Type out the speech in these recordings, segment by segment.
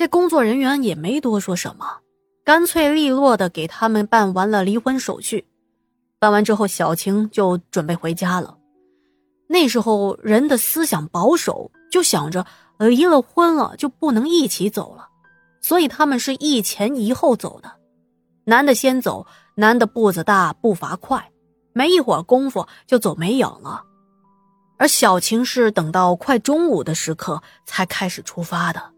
这工作人员也没多说什么，干脆利落的给他们办完了离婚手续。办完之后，小晴就准备回家了。那时候人的思想保守，就想着离了婚了就不能一起走了，所以他们是一前一后走的。男的先走，男的步子大，步伐快，没一会儿功夫就走没影了。而小晴是等到快中午的时刻才开始出发的。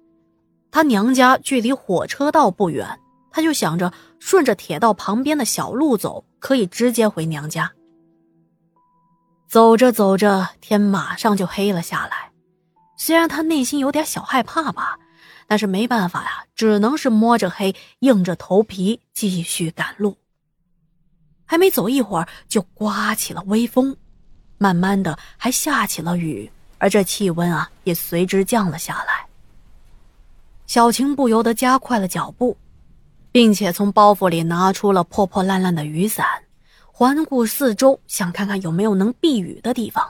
她娘家距离火车道不远，她就想着顺着铁道旁边的小路走，可以直接回娘家。走着走着，天马上就黑了下来。虽然她内心有点小害怕吧。但是没办法呀，只能是摸着黑，硬着头皮继续赶路。还没走一会儿，就刮起了微风，慢慢的还下起了雨，而这气温啊也随之降了下来。小晴不由得加快了脚步，并且从包袱里拿出了破破烂烂的雨伞，环顾四周，想看看有没有能避雨的地方。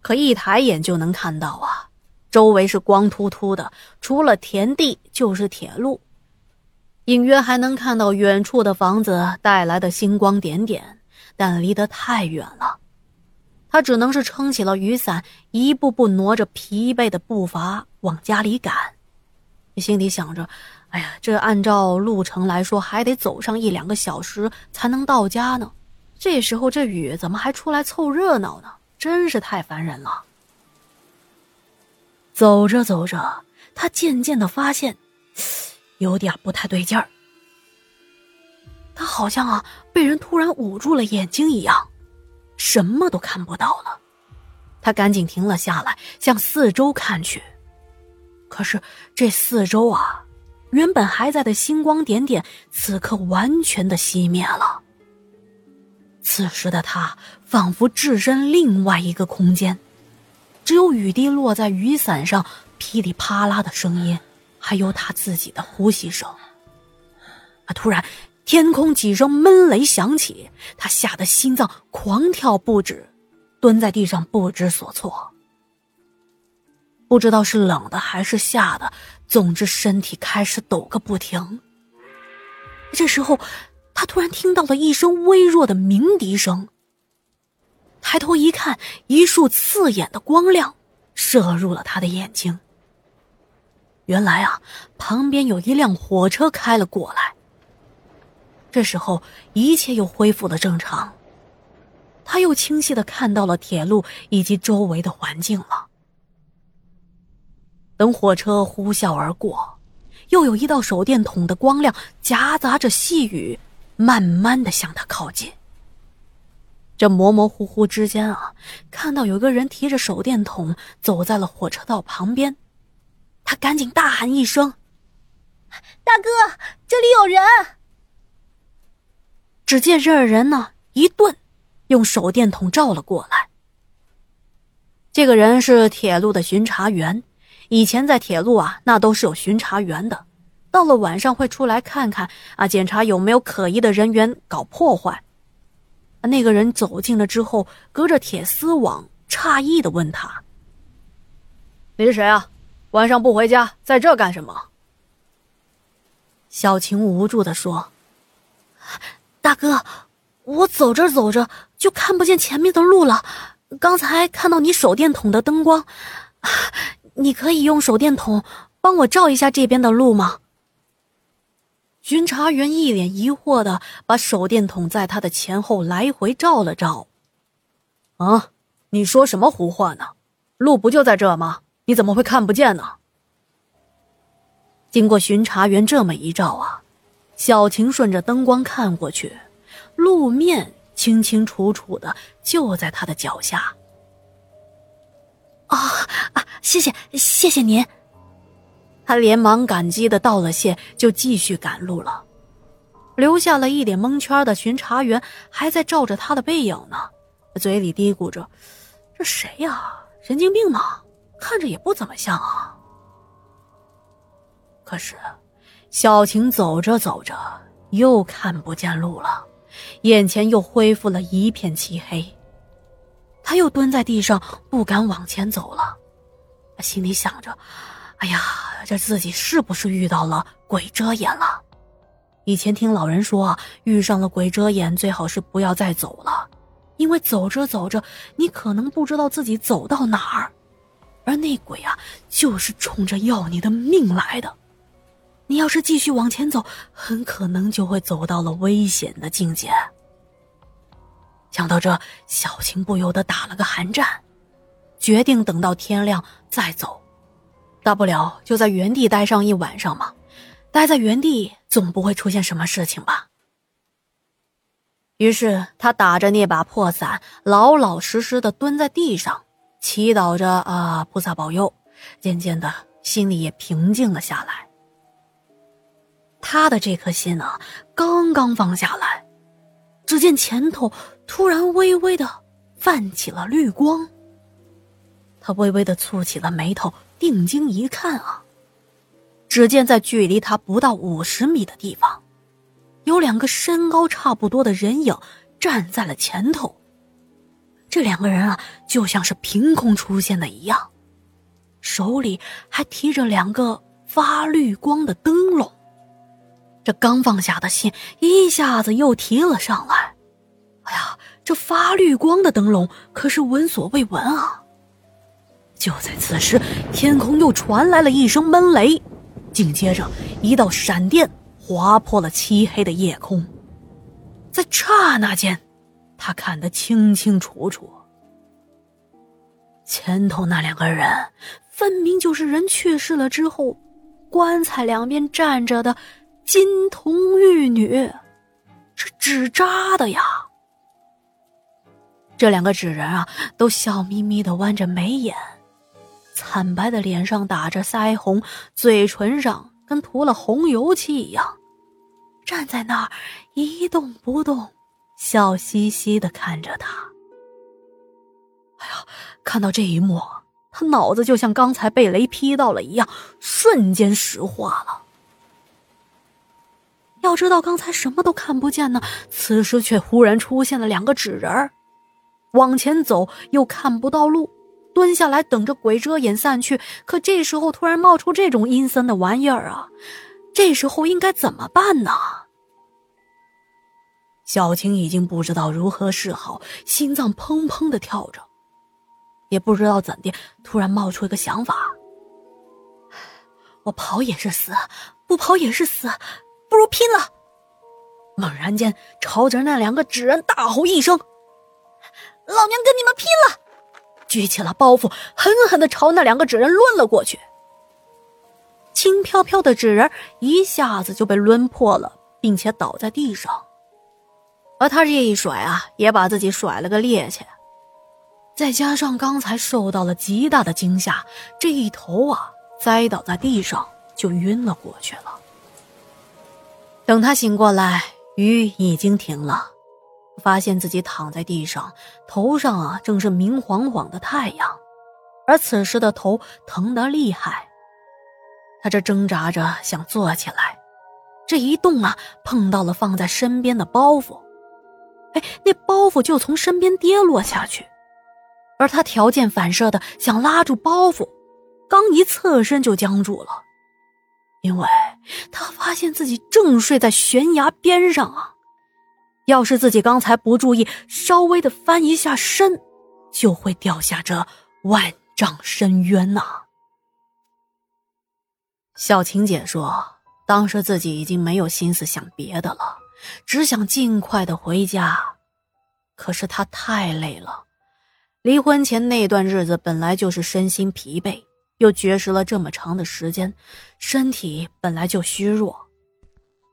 可一抬眼就能看到啊。周围是光秃秃的，除了田地就是铁路，隐约还能看到远处的房子带来的星光点点，但离得太远了。他只能是撑起了雨伞，一步步挪着疲惫的步伐往家里赶。心里想着：“哎呀，这按照路程来说，还得走上一两个小时才能到家呢。这时候这雨怎么还出来凑热闹呢？真是太烦人了。”走着走着，他渐渐的发现，有点不太对劲儿。他好像啊，被人突然捂住了眼睛一样，什么都看不到了。他赶紧停了下来，向四周看去。可是这四周啊，原本还在的星光点点，此刻完全的熄灭了。此时的他仿佛置身另外一个空间。只有雨滴落在雨伞上噼里啪啦的声音，还有他自己的呼吸声。啊！突然，天空几声闷雷响起，他吓得心脏狂跳不止，蹲在地上不知所措。不知道是冷的还是吓的，总之身体开始抖个不停。这时候，他突然听到了一声微弱的鸣笛声。抬头一看，一束刺眼的光亮射入了他的眼睛。原来啊，旁边有一辆火车开了过来。这时候，一切又恢复了正常。他又清晰的看到了铁路以及周围的环境了。等火车呼啸而过，又有一道手电筒的光亮夹杂着细雨，慢慢的向他靠近。这模模糊糊之间啊，看到有个人提着手电筒走在了火车道旁边，他赶紧大喊一声：“大哥，这里有人！”只见这人呢一顿，用手电筒照了过来。这个人是铁路的巡查员，以前在铁路啊，那都是有巡查员的，到了晚上会出来看看啊，检查有没有可疑的人员搞破坏。那个人走近了之后，隔着铁丝网，诧异的问他：“你是谁啊？晚上不回家，在这干什么？”小晴无助的说：“大哥，我走着走着就看不见前面的路了。刚才看到你手电筒的灯光，你可以用手电筒帮我照一下这边的路吗？”巡查员一脸疑惑的把手电筒在他的前后来回照了照。啊，你说什么胡话呢？路不就在这吗？你怎么会看不见呢？经过巡查员这么一照啊，小晴顺着灯光看过去，路面清清楚楚的就在他的脚下。啊啊，谢谢谢谢您。他连忙感激的道了谢，就继续赶路了，留下了一脸蒙圈的巡查员还在照着他的背影呢，嘴里嘀咕着：“这谁呀？神经病吗？看着也不怎么像啊。”可是，小晴走着走着又看不见路了，眼前又恢复了一片漆黑，他又蹲在地上不敢往前走了，心里想着：“哎呀。”这自己是不是遇到了鬼遮眼了？以前听老人说，遇上了鬼遮眼，最好是不要再走了，因为走着走着，你可能不知道自己走到哪儿，而那鬼啊，就是冲着要你的命来的。你要是继续往前走，很可能就会走到了危险的境界。想到这，小晴不由得打了个寒战，决定等到天亮再走，大不了就在原地待上一晚上嘛。待在原地总不会出现什么事情吧。于是他打着那把破伞，老老实实的蹲在地上，祈祷着啊，菩萨保佑。渐渐的，心里也平静了下来。他的这颗心啊，刚刚放下来，只见前头突然微微的泛起了绿光。他微微的蹙起了眉头，定睛一看啊。只见在距离他不到五十米的地方，有两个身高差不多的人影站在了前头。这两个人啊，就像是凭空出现的一样，手里还提着两个发绿光的灯笼。这刚放下的心一下子又提了上来。这发绿光的灯笼可是闻所未闻啊！就在此时，天空又传来了一声闷雷。紧接着，一道闪电划破了漆黑的夜空，在刹那间，他看得清清楚楚。前头那两个人，分明就是人去世了之后，棺材两边站着的金童玉女，是纸扎的呀。这两个纸人啊，都笑眯眯的弯着眉眼。惨白的脸上打着腮红，嘴唇上跟涂了红油漆一样，站在那儿一动不动，笑嘻嘻的看着他。哎呀，看到这一幕，他脑子就像刚才被雷劈到了一样，瞬间石化了。要知道刚才什么都看不见呢，此时却忽然出现了两个纸人儿，往前走又看不到路。蹲下来等着鬼遮眼散去，可这时候突然冒出这种阴森的玩意儿啊！这时候应该怎么办呢？小青已经不知道如何是好，心脏砰砰的跳着，也不知道怎的，突然冒出一个想法：我跑也是死，不跑也是死，不如拼了！猛然间，朝着那两个纸人大吼一声：“老娘跟你们拼了！”举起了包袱，狠狠的朝那两个纸人抡了过去。轻飘飘的纸人一下子就被抡破了，并且倒在地上。而他这一甩啊，也把自己甩了个趔趄。再加上刚才受到了极大的惊吓，这一头啊栽倒在地上就晕了过去了。等他醒过来，雨已经停了。发现自己躺在地上，头上啊正是明晃晃的太阳，而此时的头疼得厉害。他这挣扎着想坐起来，这一动啊碰到了放在身边的包袱，哎，那包袱就从身边跌落下去，而他条件反射的想拉住包袱，刚一侧身就僵住了，因为他发现自己正睡在悬崖边上啊。要是自己刚才不注意，稍微的翻一下身，就会掉下这万丈深渊呐。小晴姐说，当时自己已经没有心思想别的了，只想尽快的回家。可是她太累了，离婚前那段日子本来就是身心疲惫，又绝食了这么长的时间，身体本来就虚弱。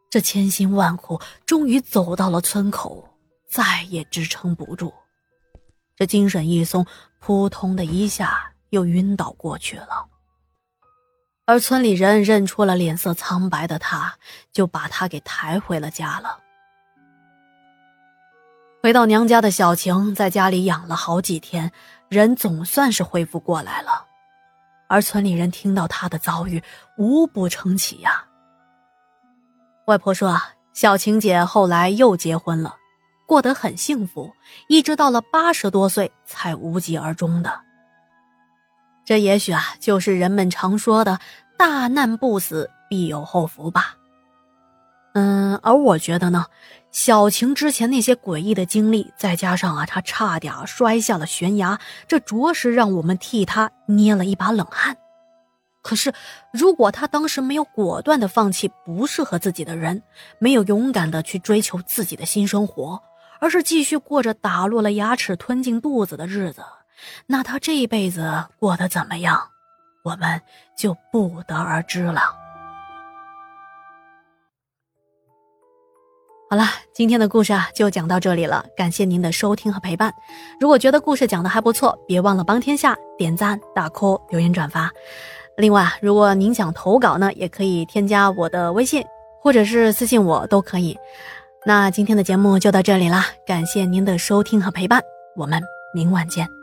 这千辛万苦，终于走到了村口，再也支撑不住，这精神一松，扑通的一下又晕倒过去了。而村里人认出了脸色苍白的他，就把他给抬回了家了。回到娘家的小晴，在家里养了好几天，人总算是恢复过来了。而村里人听到他的遭遇，无不称奇呀。外婆说：“啊，小晴姐后来又结婚了，过得很幸福，一直到了八十多岁才无疾而终的。这也许啊，就是人们常说的大难不死，必有后福吧。嗯，而我觉得呢，小晴之前那些诡异的经历，再加上啊，她差点摔下了悬崖，这着实让我们替她捏了一把冷汗。可是，如果他当时没有果断的放弃不适合自己的人，没有勇敢的去追求自己的新生活，而是继续过着打落了牙齿吞进肚子的日子，那他这一辈子过得怎么样，我们就不得而知了。好了，今天的故事啊就讲到这里了，感谢您的收听和陪伴。如果觉得故事讲的还不错，别忘了帮天下点赞、打 call、留言、转发。另外，如果您想投稿呢，也可以添加我的微信，或者是私信我都可以。那今天的节目就到这里啦，感谢您的收听和陪伴，我们明晚见。